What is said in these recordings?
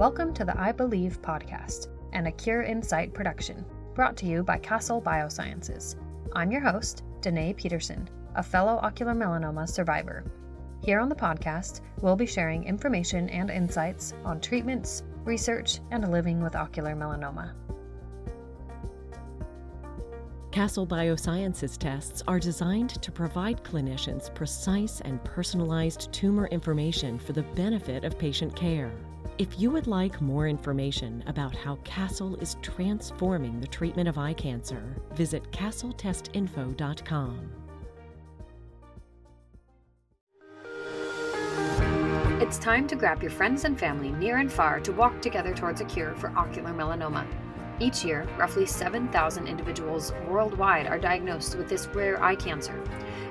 Welcome to the I Believe podcast, and a Cure in Sight production, brought to you by Castle Biosciences. I'm your host, Danae Peterson, a fellow ocular melanoma survivor. Here on the podcast, we'll be sharing information and insights on treatments, research, and living with ocular melanoma. Castle Biosciences tests are designed to provide clinicians precise and personalized tumor information for the benefit of patient care. If you would like more information about how Castle is transforming the treatment of eye cancer, visit castletestinfo.com. It's time to grab your friends and family near and far to walk together towards a cure for ocular melanoma. Each year, roughly 7,000 individuals worldwide are diagnosed with this rare eye cancer.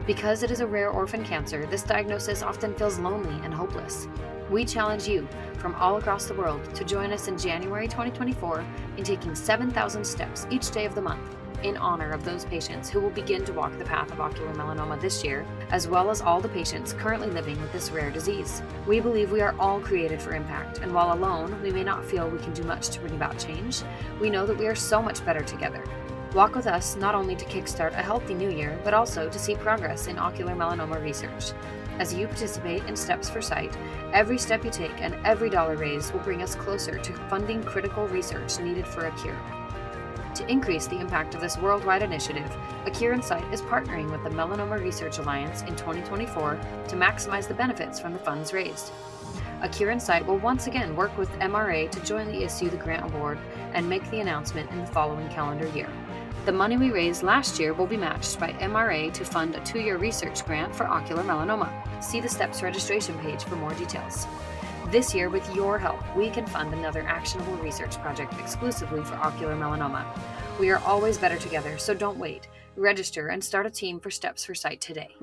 Because it is a rare orphan cancer, this diagnosis often feels lonely and hopeless. We challenge you from all across the world to join us in January 2024 in taking 7,000 steps each day of the month in honor of those patients who will begin to walk the path of ocular melanoma this year, as well as all the patients currently living with this rare disease. We believe we are all created for impact, and while alone, we may not feel we can do much to bring about change, we know that we are so much better together. Walk with us not only to kickstart a healthy new year, but also to see progress in ocular melanoma research. As you participate in Steps for Sight, every step you take and every dollar raised will bring us closer to funding critical research needed for a cure. To increase the impact of this worldwide initiative, A Cure in Sight is partnering with the Melanoma Research Alliance in 2024 to maximize the benefits from the funds raised. A Cure in Sight will once again work with MRA to jointly issue the grant award and make the announcement in the following calendar year. The money we raised last year will be matched by MRA to fund a two year research grant for ocular melanoma. See the STEPS registration page for more details. This year, with your help, we can fund another actionable research project exclusively for ocular melanoma. We are always better together, so don't wait. Register and start a team for Steps for Sight today.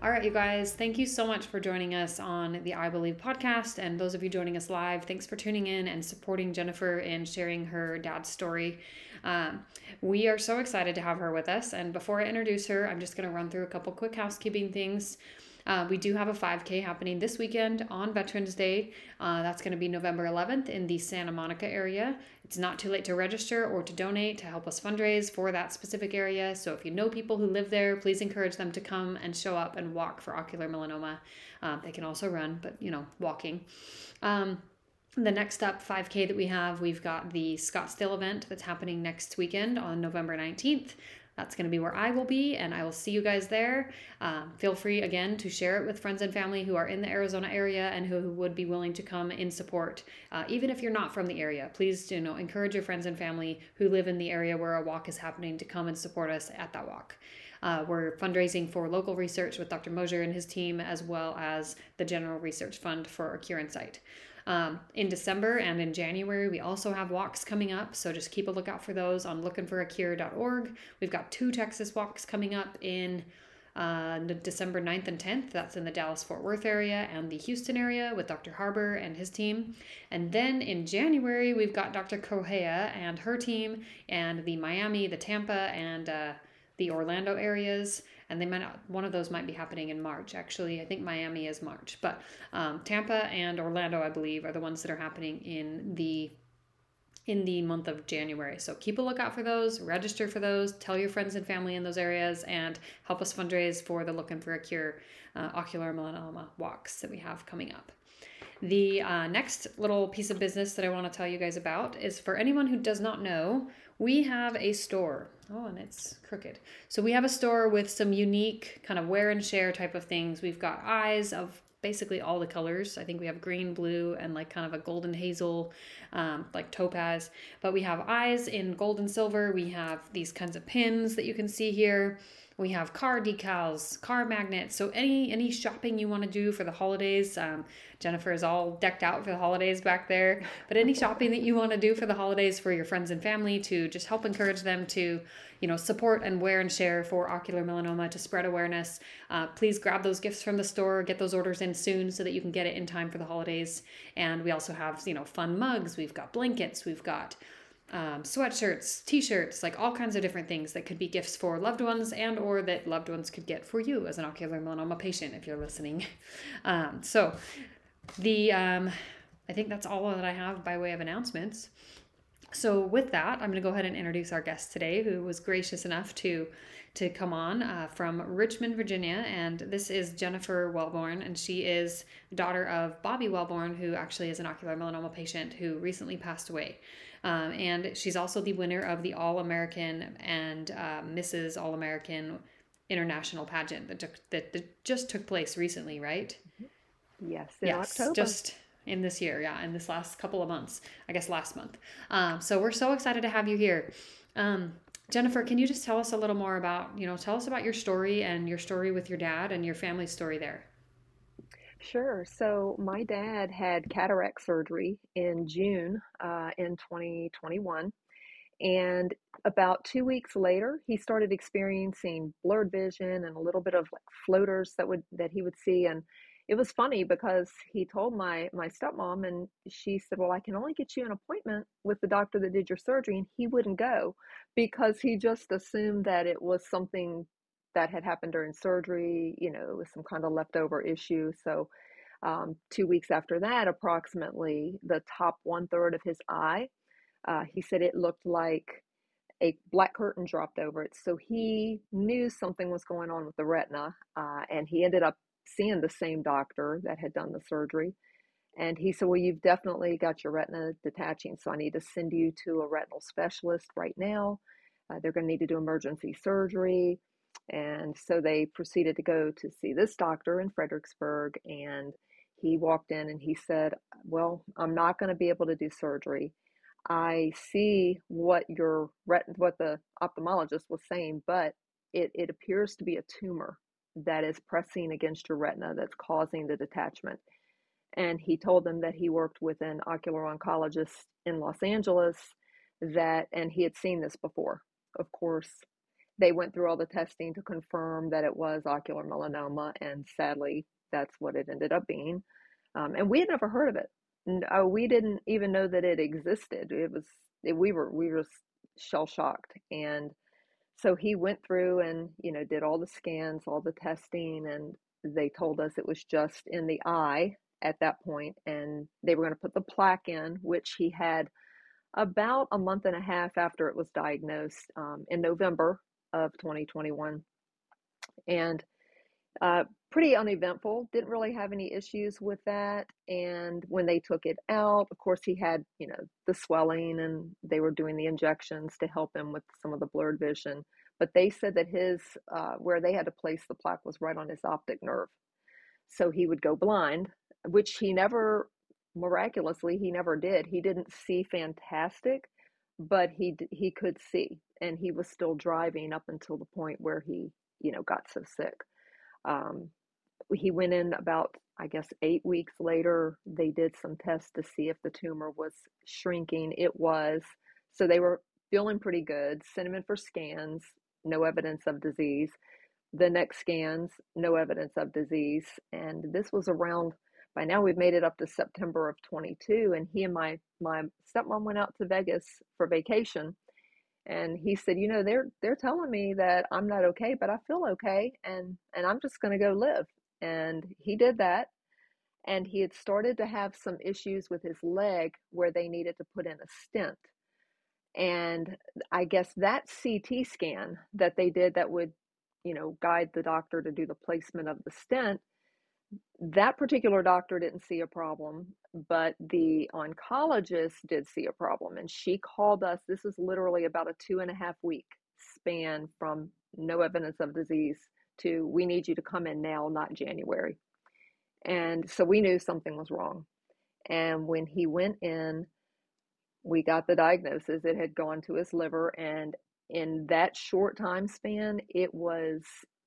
All right, you guys, thank you so much for joining us on the I Believe podcast. And those of you joining us live, thanks for tuning in and supporting Jennifer and sharing her dad's story. Um, we are so excited to have her with us. And before I introduce her, I'm just going to run through a couple quick housekeeping things. Uh, we do have a 5K happening this weekend on Veterans Day. Uh, that's going to be November 11th in the Santa Monica area. It's not too late to register or to donate to help us fundraise for that specific area. So if you know people who live there, please encourage them to come and show up and walk for ocular melanoma. Um, they can also run, but you know, walking. Um, the next up 5K that we have, we've got the Scottsdale event that's happening next weekend on November 19th. That's going to be where I will be, and I will see you guys there. Um, feel free again to share it with friends and family who are in the Arizona area and who, would be willing to come in support, uh, even if you're not from the area. Please, you know, encourage your friends and family who live in the area where a walk is happening to come and support us at that walk. Uh, we're fundraising for local research with Dr. Mosier and his team, as well as the General Research Fund for Cure in Sight. Um, in December and in January, we also have walks coming up, so just keep a lookout for those on lookingforacure.org. We've got two Texas walks coming up in uh, December 9th and 10th. That's in the Dallas Fort Worth area and the Houston area with Dr. Harbour and his team. And then in January, we've got Dr. Correa and her team, and the Miami, the Tampa, and uh, the Orlando areas and they might not, one of those might be happening in March. Actually, I think Miami is March, but um, Tampa and Orlando, I believe, are the ones that are happening in the in the month of January. So keep a lookout for those, register for those, tell your friends and family in those areas, and help us fundraise for the Looking for a Cure uh, ocular melanoma walks that we have coming up. The uh, next little piece of business that I want to tell you guys about is for anyone who does not know, we have a store. Oh, and it's crooked. So we have a store with some unique kind of wear and share type of things. We've got eyes of basically all the colors. I think we have green, blue, and like kind of a golden hazel, um, like topaz. But we have eyes in gold and silver. We have these kinds of pins that you can see here. We have car decals, car magnets. So any any shopping you want to do for the holidays, um, Jennifer is all decked out for the holidays back there. But any shopping that you want to do for the holidays for your friends and family to just help encourage them to, you know, support and wear and share for ocular melanoma to spread awareness. Uh, please grab those gifts from the store, get those orders in soon so that you can get it in time for the holidays. And we also have you know fun mugs. We've got blankets. We've got um, sweatshirts, t-shirts, like all kinds of different things that could be gifts for loved ones and or that loved ones could get for you as an ocular melanoma patient if you're listening. Um, so the um, I think that's all that I have by way of announcements. So with that, I'm going to go ahead and introduce our guest today, who was gracious enough to to come on uh, from Richmond, Virginia, and this is Jennifer Welborn, and she is daughter of Bobby Welborn, who actually is an ocular melanoma patient who recently passed away. Um, and she's also the winner of the All American and uh, Mrs. All American International pageant that, took, that, that just took place recently, right? Yes, in yes, October. Just in this year, yeah, in this last couple of months, I guess last month. Um, so we're so excited to have you here. Um, Jennifer, can you just tell us a little more about, you know, tell us about your story and your story with your dad and your family story there? Sure. So my dad had cataract surgery in June uh, in 2021. And about two weeks later, he started experiencing blurred vision and a little bit of like floaters that would that he would see. And it was funny because he told my my stepmom and she said well i can only get you an appointment with the doctor that did your surgery and he wouldn't go because he just assumed that it was something that had happened during surgery you know it was some kind of leftover issue. So um, two weeks after that approximately the top one third of his eye uh, he said it looked like a black curtain dropped over it. So he knew something was going on with the retina uh, and he ended up seeing the same doctor that had done the surgery. And he said, Well, you've definitely got your retina detaching, so I need to send you to a retinal specialist right now. Uh, they're going to need to do emergency surgery. And so they proceeded to go to see this doctor in Fredericksburg. And he walked in and he said, Well, I'm not going to be able to do surgery. I see what your what the ophthalmologist was saying, but it, it appears to be a tumor that is pressing against your retina that's causing the detachment. And he told them that he worked with an ocular oncologist in Los Angeles that, and he had seen this before. Of course, they went through all the testing to confirm that it was ocular melanoma, and sadly, that's what it ended up being. Um, and we had never heard of it. No, we didn't even know that it existed. It was we were we were shell shocked, and so he went through and you know did all the scans all the testing and they told us it was just in the eye at that point and they were going to put the plaque in which he had about a month and a half after it was diagnosed um, in november of 2021 and uh, pretty uneventful didn't really have any issues with that and when they took it out of course he had you know the swelling and they were doing the injections to help him with some of the blurred vision but they said that his uh, where they had to place the plaque was right on his optic nerve. So he would go blind which he never miraculously he never did. He didn't see fantastic but he he could see and he was still driving up until the point where he you know got so sick. Um, he went in about, I guess, eight weeks later. They did some tests to see if the tumor was shrinking. It was. So they were feeling pretty good. Sent him in for scans, no evidence of disease. The next scans, no evidence of disease. And this was around, by now we've made it up to September of 22. And he and my, my stepmom went out to Vegas for vacation and he said you know they're they're telling me that i'm not okay but i feel okay and and i'm just going to go live and he did that and he had started to have some issues with his leg where they needed to put in a stent. And i guess that ct scan that they did that would you know guide the doctor to do the placement of the stent that particular doctor didn't see a problem but the oncologist did see a problem. And she called us this is literally about a two and a half week span from no evidence of disease to we need you to come in now, not January. And so we knew something was wrong. And when he went in, we got the diagnosis. It had gone to his liver, and in that short time span, it was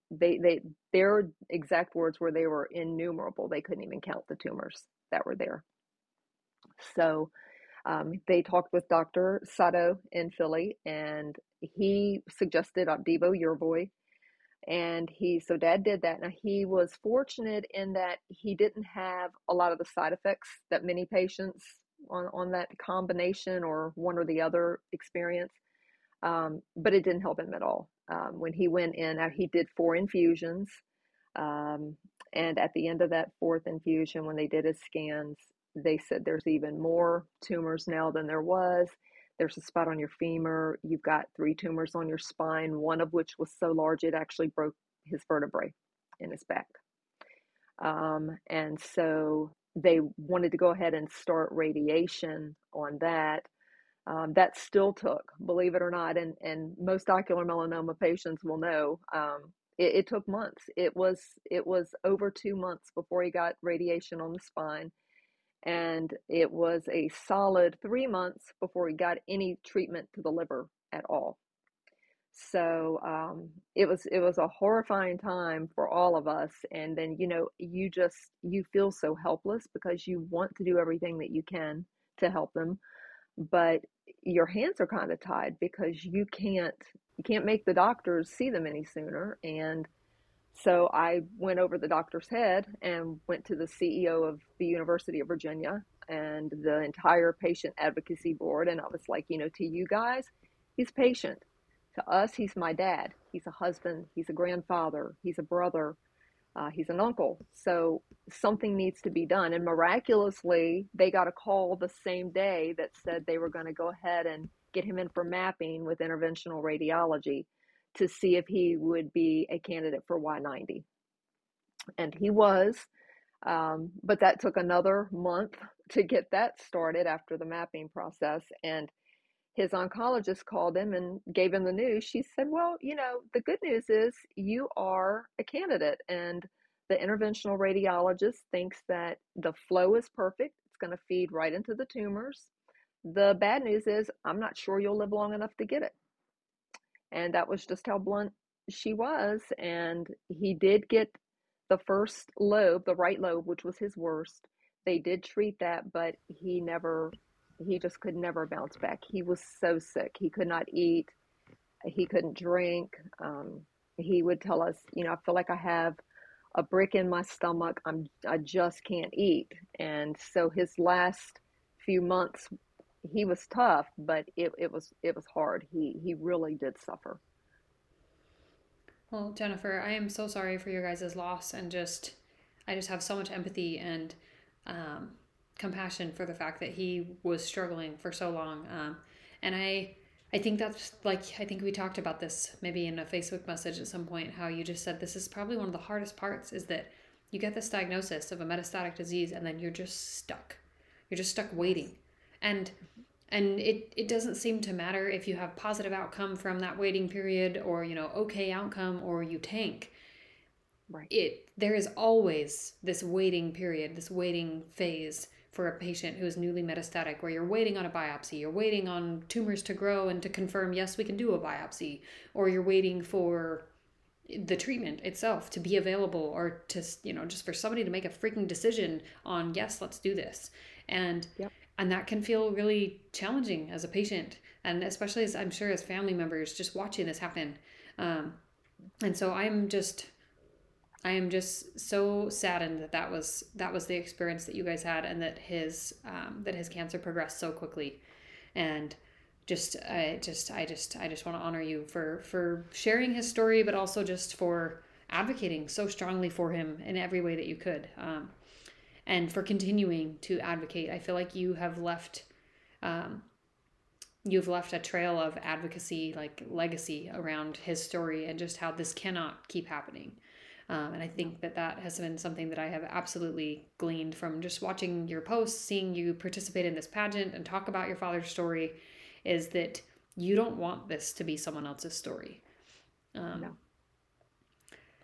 they they their exact words were they were innumerable. They couldn't even count the tumors that were there. So um, they talked with Dr. Sato in Philly, and he suggested Opdivo Yervoy and he so dad did that now he was fortunate in that he didn't have a lot of the side effects that many patients on, on that combination or one or the other experience um, but it didn't help him at all um, when he went in he did four infusions Um, and at the end of that fourth infusion, when they did his scans, they said there's even more tumors now than there was. There's a spot on your femur. You've got three tumors on your spine, one of which was so large it actually broke his vertebrae in his back. Um, and so they wanted to go ahead and start radiation on that. Um, that still took, believe it or not, and, and most ocular melanoma patients will know um, it, it, took months. It was it was over two months before he got radiation on the spine, and it was a solid three months before he got any treatment to the liver at all. So um, it was it was a horrifying time for all of us. And then you know you just you feel so helpless because you want to do everything that you can to help them, but your hands are kind of tied because you can't you can't make the doctors see them any sooner. And so I went over the doctor's head and went to the CEO of the University of Virginia and the entire patient advocacy board. And I was like, you know, to you guys, he's patient to us, he's my dad. He's a husband. He's a grandfather. He's a brother. Uh, he's an uncle. So something needs to be done. And miraculously, they got a call the same day that said they were going to go ahead and get him in for mapping with interventional radiology to see if he would be a candidate for Y90. And he was. Um, but that took another month to get that started after the mapping process. And his oncologist called him and gave him the news, she said, Well, you know, the good news is you are a candidate. And the interventional radiologist thinks that the flow is perfect. It's going to feed right into the tumors. The bad news is, I'm not sure you'll live long enough to get it. And that was just how blunt she was. And he did get the first lobe, the right lobe, which was his worst. They did treat that, but he never he just could never bounce back. He was so sick. He could not eat. He couldn't drink. Um, he would tell us, you know, I feel like I have a brick in my stomach. I'm I just can't eat. And so his last few months he was tough, but it, it was it was hard. He he really did suffer. Well, Jennifer, I am so sorry for your guys' loss and just I just have so much empathy and um, compassion for the fact that he was struggling for so long. Um, and I, I think that's like I think we talked about this maybe in a Facebook message at some point. How you just said this is probably one of the hardest parts is that you get this diagnosis of a metastatic disease and then you're just stuck. You're just stuck waiting, and and it it doesn't seem to matter if you have positive outcome from that waiting period or you know okay outcome or you tank. Right. It there is always this waiting period, this waiting phase for a patient who is newly metastatic, where you're waiting on a biopsy, you're waiting on tumors to grow and to confirm, yes, we can do a biopsy, or you're waiting for the treatment itself to be available or to you know just for somebody to make a freaking decision on yes let's do this and yep. And that can feel really challenging as a patient. And especially as i'm sure as family members just watching this happen. Um, and so i'm just I am just so saddened that that was that was the experience that you guys had, and that his um, that his cancer progressed so quickly, and just I just I just I just want to honor you for for sharing his story, but also just for advocating so strongly for him in every way that you could, um, and for continuing to advocate. I feel like you have left. Um, you've left a trail of advocacy like legacy around his story and just how this cannot keep happening um, and I think that that has been something that I have absolutely gleaned from just watching your posts, seeing you participate in this pageant and talk about your father's story, is that you don't want this to be someone else's story. Um, no.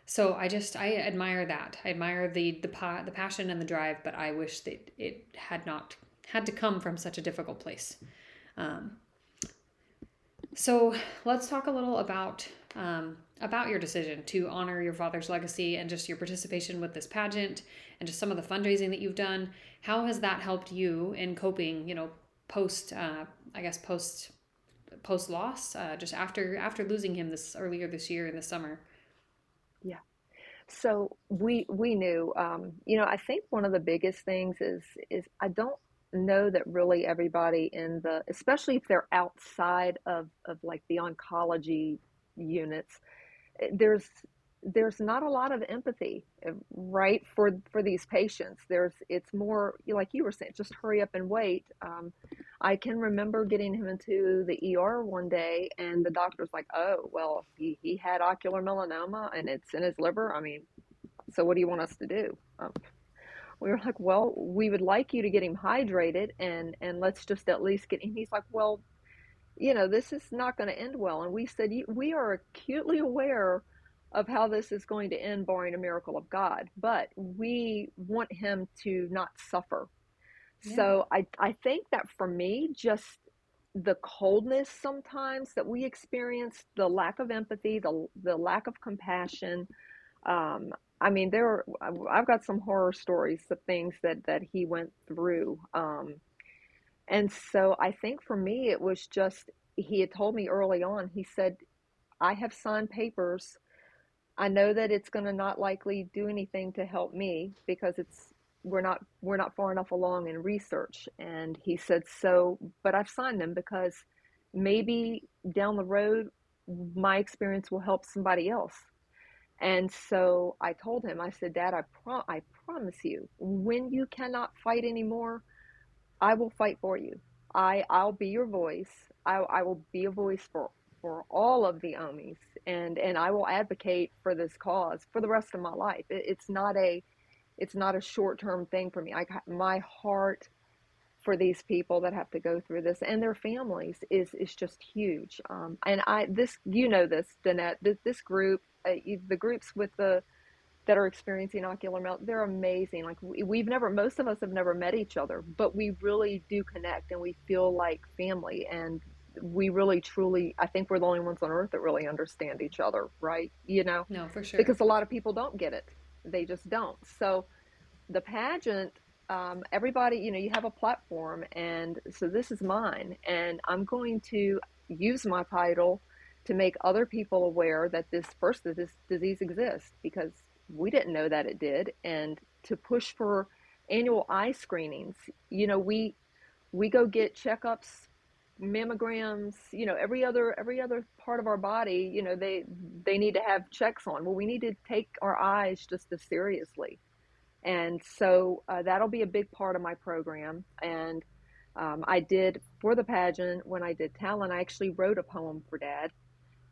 So I just I admire that. I admire the the pa- the passion and the drive, but I wish that it had not had to come from such a difficult place. Um, so let's talk a little about um, about your decision to honor your father's legacy and just your participation with this pageant and just some of the fundraising that you've done. How has that helped you in coping? You know, post uh, I guess post post loss, uh, just after after losing him this earlier this year in the summer. So we we knew, um, you know, I think one of the biggest things is is I don't know that really everybody in the, especially if they're outside of of like the oncology units, there's there's not a lot of empathy uh, right for for these patients. There's it's more like you were saying just hurry up and wait. Um, i can remember getting him into the er one day and the doctor's like oh well he, he had ocular melanoma and it's in his liver. I mean so what do you want us to do? Um, we were like well we would like you to get him hydrated and and let's just at least get him. He's like well you know this is not going to end well. And we said we are acutely aware of how this is going to end, barring a miracle of God. But we want him to not suffer. Yeah. So I, I think that for me, just the coldness sometimes that we experience, the lack of empathy, the, the lack of compassion. Um, I mean, there are, I've got some horror stories of things that, that he went through. Um, and so I think for me, it was just, he had told me early on, he said, I have signed papers I know that it's going to not likely do anything to help me because it's we're not we're not far enough along in research. And he said so, but I've signed them because maybe down the road my experience will help somebody else. And so I told him, I said, Dad, I pro- I promise you, when you cannot fight anymore, I will fight for you. I I'll be your voice. I I will be a voice for for all of the Omies, and and I will advocate for this cause for the rest of my life. It, it's not a it's not a short term thing for me. I my heart for these people that have to go through this and their families is is just huge. Um, and I this you know this Danette this, this group uh, the groups with the that are experiencing ocular melt they're amazing like we, we've never most of us have never met each other but we really do connect and we feel like family and we really truly i think we're the only ones on earth that really understand each other right? You know? No for sure. Because a lot of people don't get it. They just don't. So the pageant um, everybody you know you have a platform and so this is mine. And i'm going to use my title to make other people aware that this first that this disease exists because we didn't know that it did. And to push for annual eye screenings you know we we go get checkups mammograms you know every other every other part of our body you know they they need to have checks on. Well we need to take our eyes just as seriously. And so uh, that'll be a big part of my program. And um, i did for the pageant when i did talent i actually wrote a poem for dad.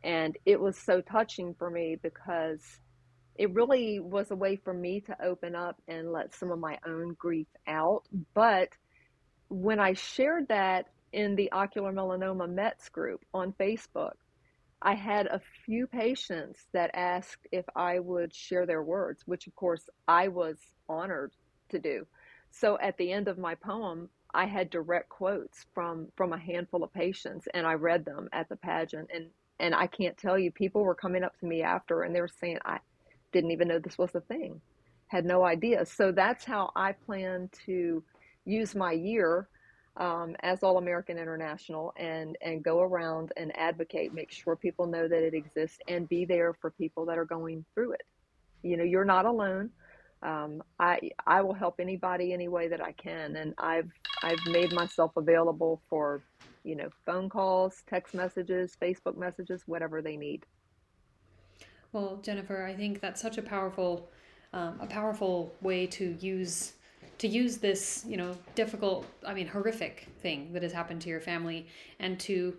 And it was so touching for me because it really was a way for me to open up and let some of my own grief out. But when i shared that in the ocular melanoma METS group on Facebook, I had a few patients that asked if I would share their words, which of course I was honored to do. So at the end of my poem, I had direct quotes from from a handful of patients and I read them at the pageant and and I can't tell you people were coming up to me after and they were saying I didn't even know this was a thing. Had no idea. So that's how I plan to use my year um, as All American International and and go around and advocate, make sure people know that it exists, and be there for people that are going through it. You know, you're not alone. Um, I I will help anybody any way that I can, and I've I've made myself available for you know phone calls, text messages, Facebook messages, whatever they need. Well, Jennifer, I think that's such a powerful um, a powerful way to use to use this, you know, difficult, I mean, horrific thing that has happened to your family and to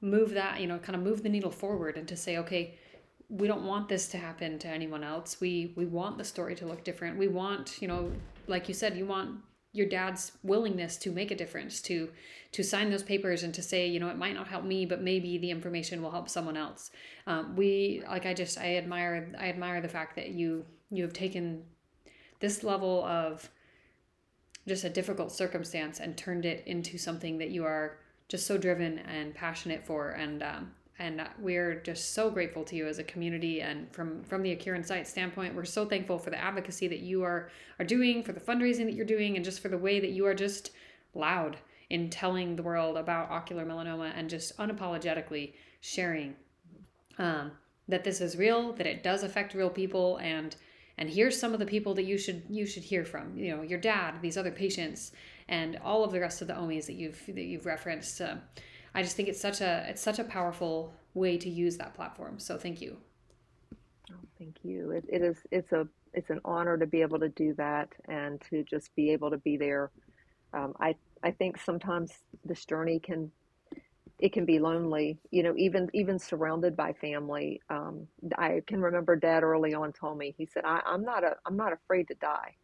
move that, you know, kind of move the needle forward and to say, okay, we don't want this to happen to anyone else. We we want the story to look different. We want, you know, like you said, you want your dad's willingness to make a difference, to to sign those papers and to say, you know, it might not help me, but maybe the information will help someone else. Um, we like I just I admire I admire the fact that you you have taken this level of just a difficult circumstance and turned it into something that you are just so driven and passionate for. And um, and we're just so grateful to you as a community and from from the A Cure in Sight standpoint we're so thankful for the advocacy that you are are doing for the fundraising that you're doing and just for the way that you are just loud in telling the world about ocular melanoma and just unapologetically sharing um, that this is real that it does affect real people and and here's some of the people that you should you should hear from you know your dad these other patients and all of the rest of the omies that you've that you've referenced uh, i just think it's such a it's such a powerful way to use that platform so thank you Oh, thank you. It, it is it's a it's an honor to be able to do that and to just be able to be there. Um, I I think sometimes this journey can it can be lonely, you know, even even surrounded by family. Um, I can remember Dad early on told me he said I, I'm not a I'm not afraid to die.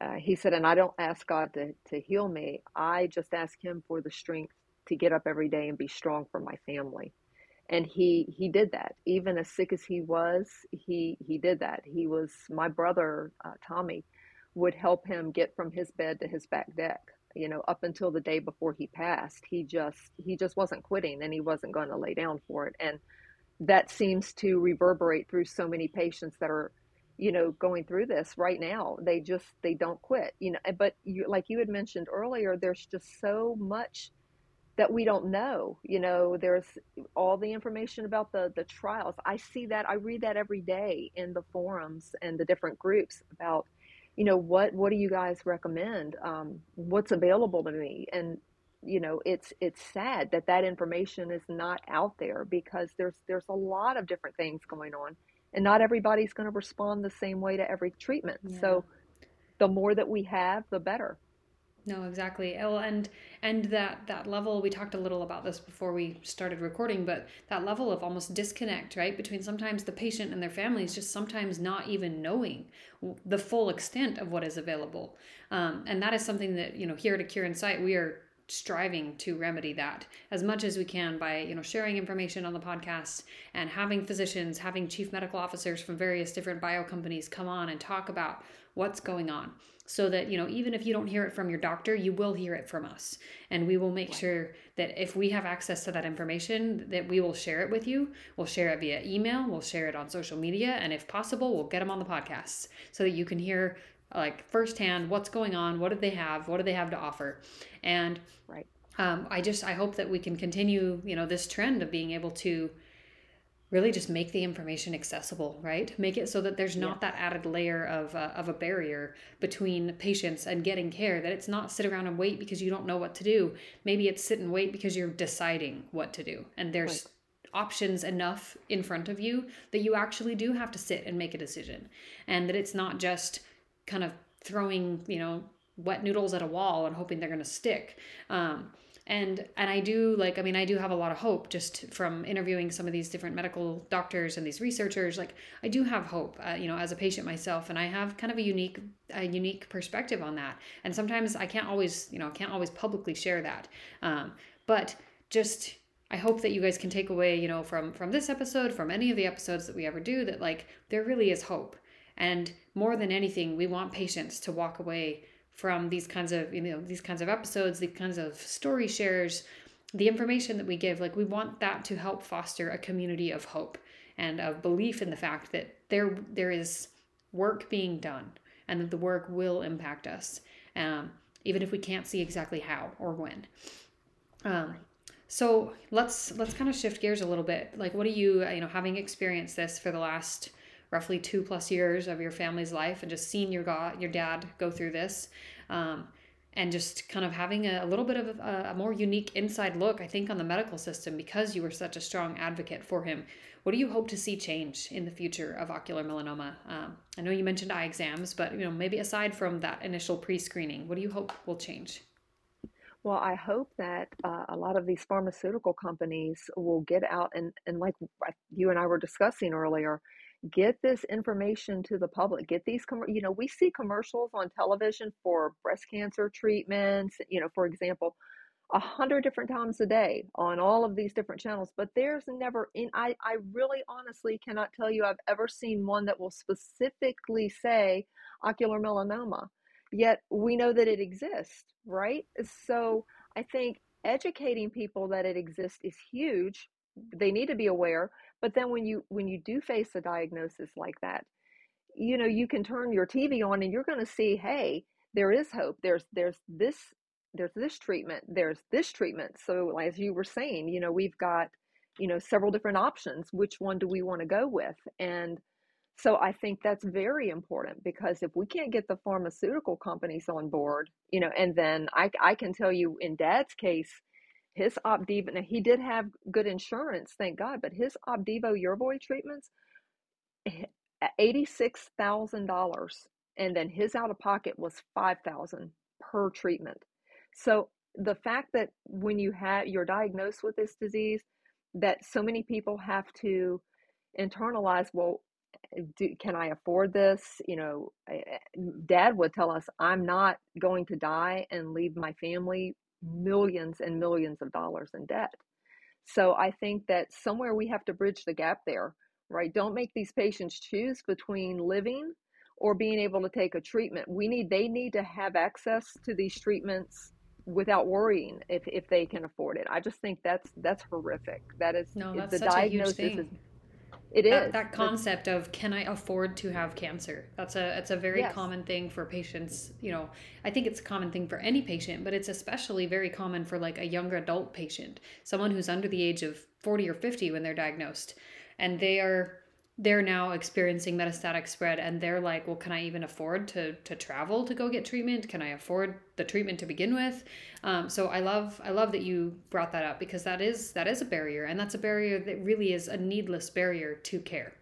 Uh, he said, and I don't ask God to to heal me. I just ask Him for the strength to get up every day and be strong for my family and he he did that even as sick as he was he he did that he was my brother uh, tommy would help him get from his bed to his back deck you know up until the day before he passed he just he just wasn't quitting and he wasn't going to lay down for it and that seems to reverberate through so many patients that are you know going through this right now they just they don't quit you know but you like you had mentioned earlier there's just so much that we don't know. You know, there's all the information about the the trials. I see that. I read that every day in the forums and the different groups about, you know, what what do you guys recommend? Um, what's available to me? And you know, it's it's sad that that information is not out there because there's there's a lot of different things going on, and not everybody's going to respond the same way to every treatment. Yeah. So, the more that we have, the better. No, exactly. Well, and and that that level we talked a little about this before we started recording, but that level of almost disconnect, right, between sometimes the patient and their families just sometimes not even knowing the full extent of what is available, um, and that is something that you know here at A Cure in Sight we are striving to remedy that as much as we can by you know sharing information on the podcast and having physicians having chief medical officers from various different bio companies come on and talk about what's going on so that you know even if you don't hear it from your doctor you will hear it from us. And we will make right. sure that if we have access to that information that we will share it with you. We'll share it via email we'll share it on social media and if possible we'll get them on the podcast so that you can hear like firsthand what's going on what do they have what do they have to offer. And right. um, i just i hope that we can continue you know this trend of being able to really just make the information accessible, right? Make it so that there's not yeah. that added layer of, uh, of a barrier between patients and getting care, that it's not sit around and wait because you don't know what to do. Maybe it's sit and wait because you're deciding what to do. And there's right. options enough in front of you that you actually do have to sit and make a decision. And that it's not just kind of throwing, you know, wet noodles at a wall and hoping they're going to stick. Um, and and i do like i mean i do have a lot of hope just from interviewing some of these different medical doctors and these researchers. Like i do have hope uh, you know as a patient myself and i have kind of a unique a unique perspective on that. And sometimes i can't always you know I can't always publicly share that. Um, but just I hope that you guys can take away, you know, from from this episode, from any of the episodes that we ever do that like there really is hope. And more than anything, we want patients to walk away from these kinds of you know these kinds of episodes these kinds of story shares the information that we give like we want that to help foster a community of hope and of belief in the fact that there there is work being done and that the work will impact us um, even if we can't see exactly how or when. Um, so let's let's kind of shift gears a little bit. Like what do you you know having experienced this for the last roughly two plus years of your family's life and just seeing your your dad go through this um, and just kind of having a, a little bit of a, a, more unique inside look i think on the medical system because you were such a strong advocate for him. What do you hope to see change in the future of ocular melanoma? Um, i know you mentioned eye exams but you know maybe aside from that initial pre-screening what do you hope will change? Well, I hope that uh, a lot of these pharmaceutical companies will get out and, and like you and I were discussing earlier, get this information to the public get these com- you know we see commercials on television for breast cancer treatments you know for example a hundred different times a day on all of these different channels but there's never in I, I really honestly cannot tell you i've ever seen one that will specifically say ocular melanoma yet we know that it exists right? So i think educating people that it exists is huge. They need to be aware but then when you when you do face a diagnosis like that you know you can turn your tv on and you're going to see hey there is hope. There's there's this there's this treatment. There's this treatment. So as you were saying you know we've got you know several different options. Which one do we want to go with? And so i think that's very important because if we can't get the pharmaceutical companies on board you know and then i i can tell you in dad's case his Opdivo, now he did have good insurance, thank God, but his Opdivo Yervoy treatments, eh, $86,000 and then his out of pocket was 5000 per treatment. So the fact that when you have you're diagnosed with this disease that so many people have to internalize well eh, do, can I afford this? You know, eh, dad would tell us, I'm not going to die and leave my family millions and millions of dollars in debt. So I think that somewhere we have to bridge the gap there, right? Don't make these patients choose between living or being able to take a treatment. We need they need to have access to these treatments without worrying if, if they can afford it. I just think that's that's horrific. That is no, that's the diagnosis a huge thing. is it that, is that concept of can I afford to have cancer? That's a it's a very yes. common thing for patients. You know, I think it's a common thing for any patient, but it's especially very common for like a younger adult patient, someone who's under the age of 40 or 50 when they're diagnosed. And they are they're now experiencing metastatic spread and they're like well can i even afford to to travel to go get treatment? Can i afford the treatment to begin with? Um, so i love i love that you brought that up because that is that is a barrier and that's a barrier that really is a needless barrier to care.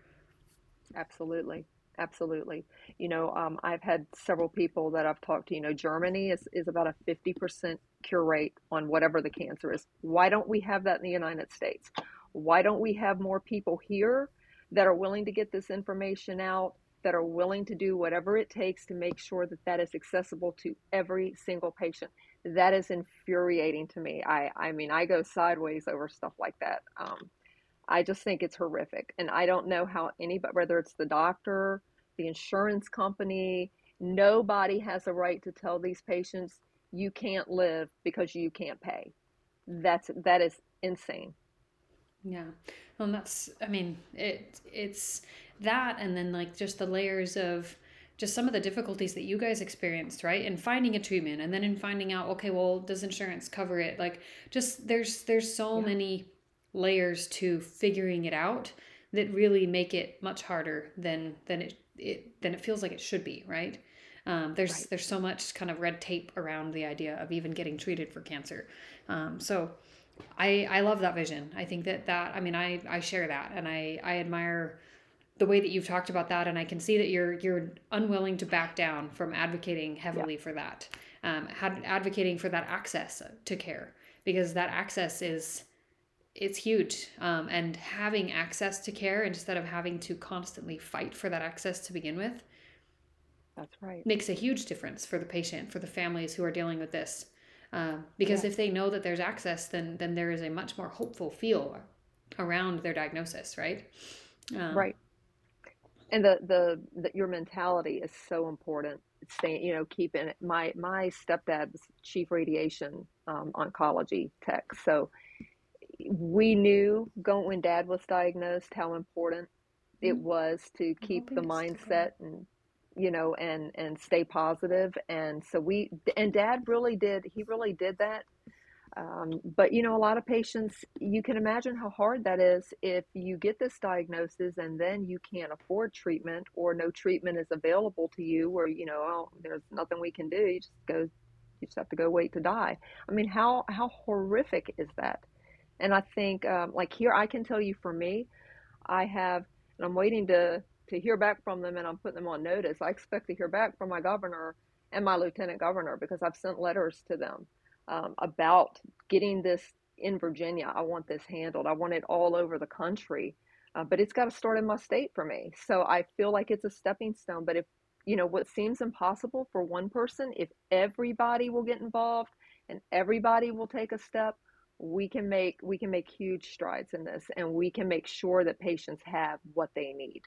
Absolutely. Absolutely. You know um, i've had several people that i've talked to you know germany is, is about a 50% cure rate on whatever the cancer is. Why don't we have that in the united states? Why don't we have more people here that are willing to get this information out, that are willing to do whatever it takes to make sure that that is accessible to every single patient. That is infuriating to me. I, I mean, I go sideways over stuff like that. Um, I just think it's horrific. And I don't know how any, but whether it's the doctor, the insurance company, nobody has a right to tell these patients you can't live because you can't pay. That's that is insane. Yeah. Well, and that's, I mean, it, it's that, and then like just the layers of just some of the difficulties that you guys experienced, right? In finding a treatment and then in finding out, okay, well, does insurance cover it? Like just there's, there's so yeah. many layers to figuring it out that really make it much harder than, than it, it, than it feels like it should be, right? Um, there's right. there's so much kind of red tape around the idea of even getting treated for cancer. Um, so I I love that vision. I think that that I mean I I share that and I I admire the way that you've talked about that and I can see that you're you're unwilling to back down from advocating heavily yeah. for that. Um, had, advocating for that access to care because that access is it's huge um, and having access to care instead of having to constantly fight for that access to begin with that's right makes a huge difference for the patient for the families who are dealing with this um, because yeah. if they know that there's access, then then there is a much more hopeful feel around their diagnosis, right? Um, right. And the, the, the your mentality is so important. Staying, you know, keeping it. My my stepdad's chief radiation um, oncology tech, so we knew going when dad was diagnosed how important it mm-hmm. was to keep the mindset and you know, and and stay positive. And so we and Dad really did. He really did that. Um, but you know, a lot of patients, you can imagine how hard that is if you get this diagnosis and then you can't afford treatment or no treatment is available to you, or you know, oh, there's nothing we can do. You just go, you just have to go wait to die. I mean, how how horrific is that? And I think, um, like here, I can tell you for me, I have, and I'm waiting to to hear back from them and I'm putting them on notice. I expect to hear back from my governor and my lieutenant governor because I've sent letters to them um, about getting this in Virginia. I want this handled. I want it all over the country, uh, but it's got to start in my state for me. So I feel like it's a stepping stone. But if you know what seems impossible for one person, if everybody will get involved and everybody will take a step, we can make we can make huge strides in this, and we can make sure that patients have what they need.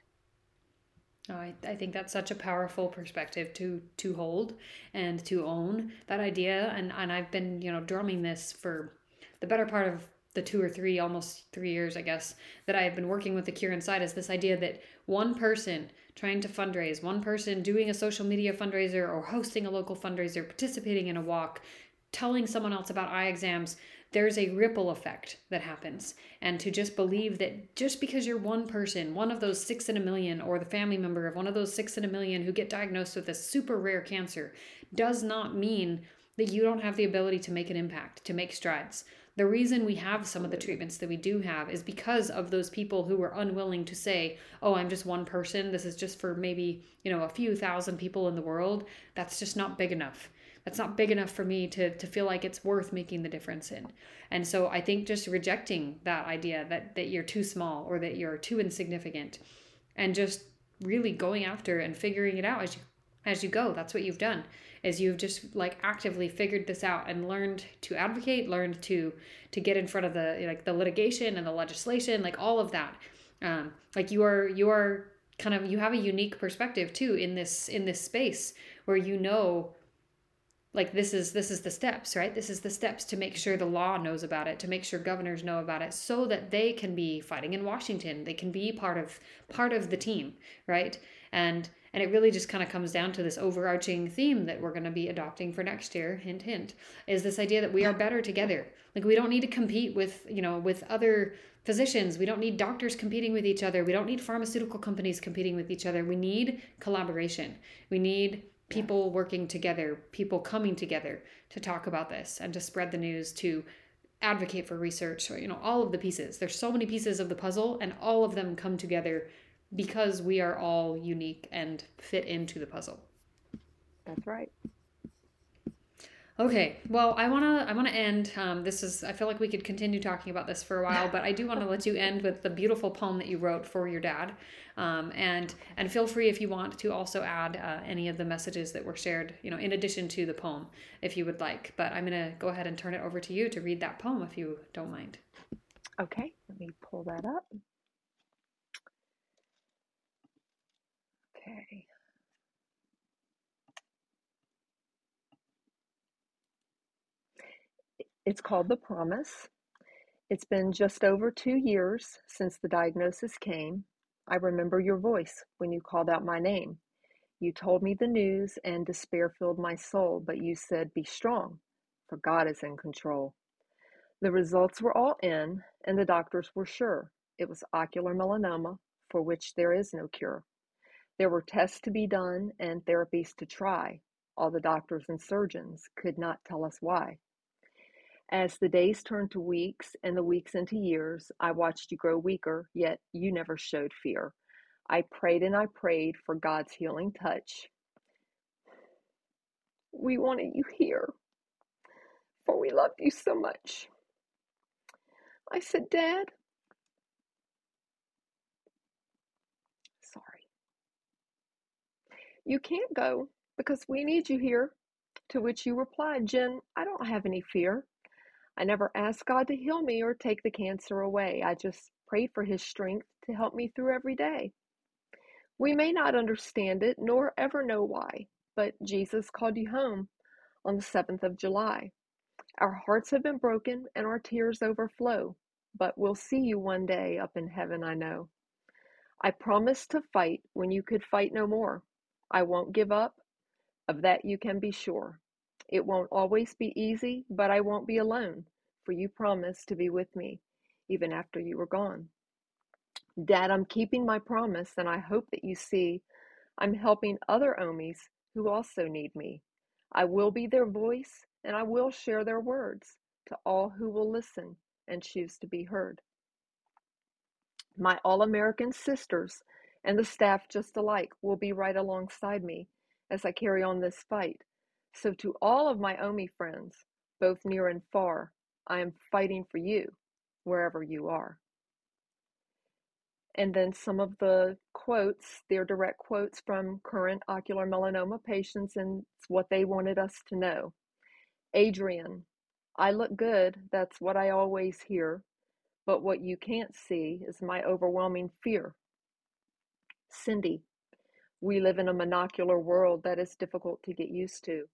Oh, I, I think that's such a powerful perspective to to hold and to own that idea. And and I've been you know drumming this for the better part of the two or three almost three years I guess that I have been working with the Cure in Sight is this idea that one person trying to fundraise one person doing a social media fundraiser or hosting a local fundraiser participating in a walk telling someone else about eye exams there's a ripple effect that happens. And to just believe that just because you're one person, one of those six in a million, or the family member of one of those six in a million who get diagnosed with a super rare cancer, does not mean that you don't have the ability to make an impact, to make strides. The reason we have some of the treatments that we do have is because of those people who were unwilling to say, "Oh, I'm just one person. This is just for maybe, you know, a few thousand people in the world." That's just not big enough. That's not big enough for me to to feel like it's worth making the difference in. And so I think just rejecting that idea that that you're too small or that you're too insignificant and just really going after and figuring it out as you as you go. That's what you've done. Is you've just like actively figured this out and learned to advocate, learned to to get in front of the like the litigation and the legislation, like all of that. Um, like you are you are kind of you have a unique perspective too in this in this space where you know like this is this is the steps right? This is the steps to make sure the law knows about it to make sure governors know about it so that they can be fighting in washington. They can be part of part of the team right? And and it really just kind of comes down to this overarching theme that we're going to be adopting for next year hint hint is this idea that we are better together. Like we don't need to compete with you know with other physicians. We don't need doctors competing with each other. We don't need pharmaceutical companies competing with each other. We need collaboration. We need people working together, people coming together to talk about this and to spread the news, to advocate for research, or, you know, all of the pieces. There's so many pieces of the puzzle, and all of them come together because we are all unique and fit into the puzzle. That's right. Okay, well, I wanna I wanna end. Um, this is I feel like we could continue talking about this for a while, but I do want to let you end with the beautiful poem that you wrote for your dad, um, and and feel free if you want to also add uh, any of the messages that were shared, you know, in addition to the poem, if you would like. But I'm gonna go ahead and turn it over to you to read that poem if you don't mind. Okay, let me pull that up. Okay. It's called The Promise. It's been just over two years since the diagnosis came. I remember your voice when you called out my name. You told me the news and despair filled my soul, but you said, Be strong, for God is in control. The results were all in, and the doctors were sure it was ocular melanoma, for which there is no cure. There were tests to be done and therapies to try. All the doctors and surgeons could not tell us why. As the days turned to weeks and the weeks into years, I watched you grow weaker, yet you never showed fear. I prayed and I prayed for God's healing touch. We wanted you here, for we loved you so much. I said, Dad, sorry. You can't go because we need you here. To which you replied, Jen, I don't have any fear. I never asked God to heal me or take the cancer away. I just prayed for His strength to help me through every day. We may not understand it nor ever know why, but Jesus called you home on the 7th of July. Our hearts have been broken and our tears overflow, but we'll see you one day up in heaven, I know. I promised to fight when you could fight no more. I won't give up, of that you can be sure. It won't always be easy, but I won't be alone, for you promised to be with me even after you were gone. Dad, I'm keeping my promise, and I hope that you see I'm helping other Omies who also need me. I will be their voice, and I will share their words to all who will listen and choose to be heard. My All American sisters and the staff just alike will be right alongside me as I carry on this fight so, to all of my Omie friends, both near and far, I am fighting for you wherever you are. And then some of the quotes, they're direct quotes from current ocular melanoma patients, and what they wanted us to know. Adrian, I look good, that's what I always hear, but what you can't see is my overwhelming fear. Cindy, we live in a monocular world that is difficult to get used to.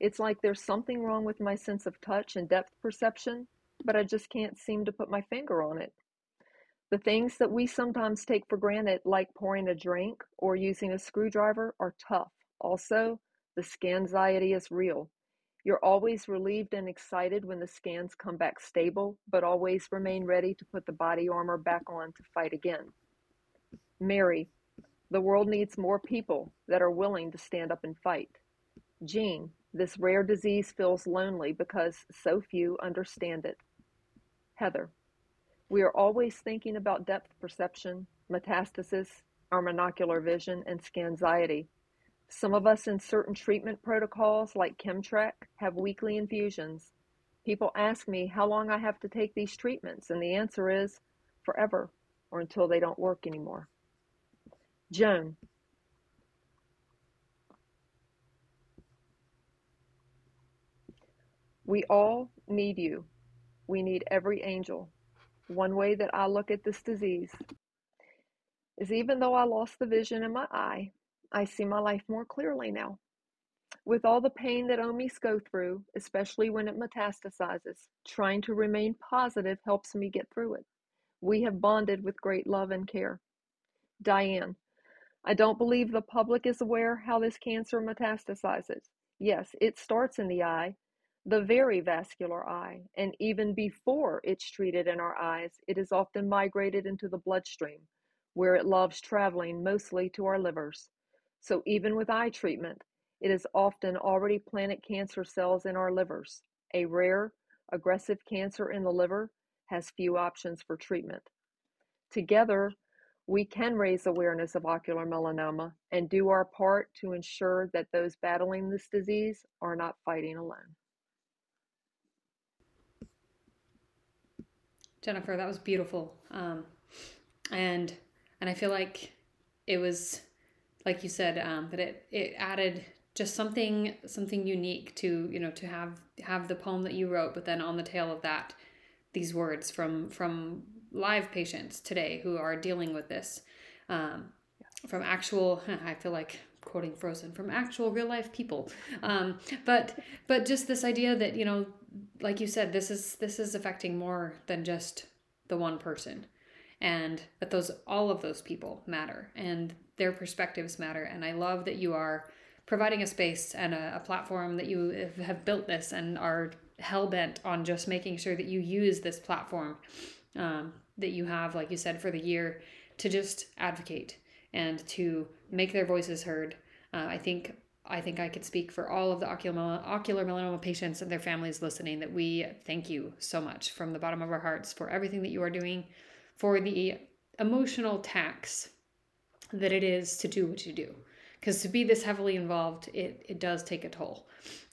It's like there's something wrong with my sense of touch and depth perception, but I just can't seem to put my finger on it. The things that we sometimes take for granted, like pouring a drink or using a screwdriver, are tough. Also, the scanxiety is real. You're always relieved and excited when the scans come back stable, but always remain ready to put the body armor back on to fight again. Mary, the world needs more people that are willing to stand up and fight. Jean, this rare disease feels lonely because so few understand it. Heather. We are always thinking about depth perception, metastasis, our monocular vision, and scanxiety. Some of us in certain treatment protocols, like Kimmtrak, have weekly infusions. People ask me how long I have to take these treatments, and the answer is forever or until they don't work anymore. Joan. We all need you. We need every angel. One way that I look at this disease is even though I lost the vision in my eye, I see my life more clearly now. With all the pain that Omies go through, especially when it metastasizes, trying to remain positive helps me get through it. We have bonded with great love and care. Diane, I don't believe the public is aware how this cancer metastasizes. Yes, it starts in the eye, the very vascular eye, and even before it's treated in our eyes, it is often migrated into the bloodstream, where it loves traveling mostly to our livers. So even with eye treatment, it is often already planted cancer cells in our livers. A rare, aggressive cancer in the liver has few options for treatment. Together, we can raise awareness of ocular melanoma and do our part to ensure that those battling this disease are not fighting alone. Jennifer, that was beautiful. Um, and and I feel like it was like you said um, that it it added just something something unique to you know to have have the poem that you wrote, but then on the tail of that, these words from from live patients today who are dealing with this, um, from actual. I feel like quoting Frozen from actual real life people, um, but but just this idea that you know like you said, this is this is affecting more than just the one person, and that those all of those people matter and their perspectives matter. And I love that you are providing a space and a, a platform that you have built this and are hell bent on just making sure that you use this platform um, that you have, like you said, for the year to just advocate and to make their voices heard. Uh, I think I think I could speak for all of the ocular, ocular melanoma patients and their families listening that we thank you so much from the bottom of our hearts for everything that you are doing, for the emotional tax that it is to do what you do. Because to be this heavily involved, it, it does take a toll.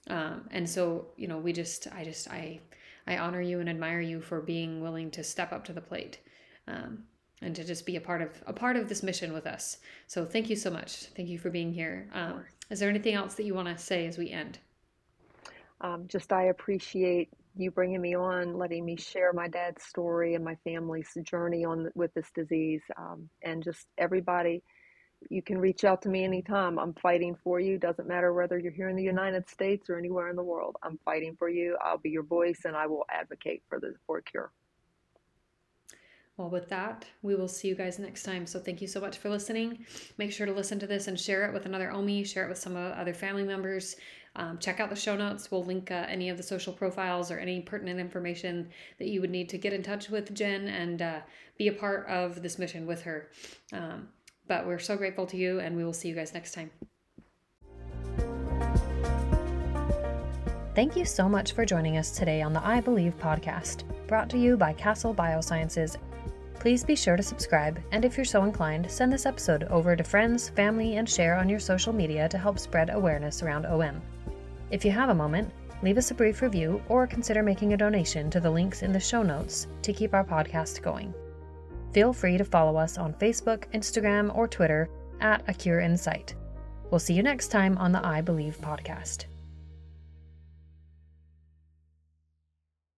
Um, and so, you know, we just, I just, I, I honor you and admire you for being willing to step up to the plate. Um, and to just be a part of a part of this mission with us. So thank you so much. Thank you for being here. Um, is there anything else that you want to say as we end? Um, just I appreciate you bringing me on, letting me share my dad's story and my family's journey on with this disease, um, and just everybody. You can reach out to me anytime. I'm fighting for you. Doesn't matter whether you're here in the United States or anywhere in the world. I'm fighting for you. I'll be your voice, and I will advocate for the for cure. Well, with that, we will see you guys next time. So thank you so much for listening. Make sure to listen to this and share it with another Omie, share it with some of other family members. Um, check out the show notes. We'll link uh, any of the social profiles or any pertinent information that you would need to get in touch with Jen and uh, be a part of this mission with her. Um, but we're so grateful to you, and we will see you guys next time. Thank you so much for joining us today on the I Believe podcast, brought to you by Castle Biosciences Please be sure to subscribe, and if you're so inclined, send this episode over to friends, family, and share on your social media to help spread awareness around OM. If you have a moment, leave us a brief review or consider making a donation to the links in the show notes to keep our podcast going. Feel free to follow us on Facebook, Instagram, or Twitter at A Cure in Sight. We'll see you next time on the I Believe podcast.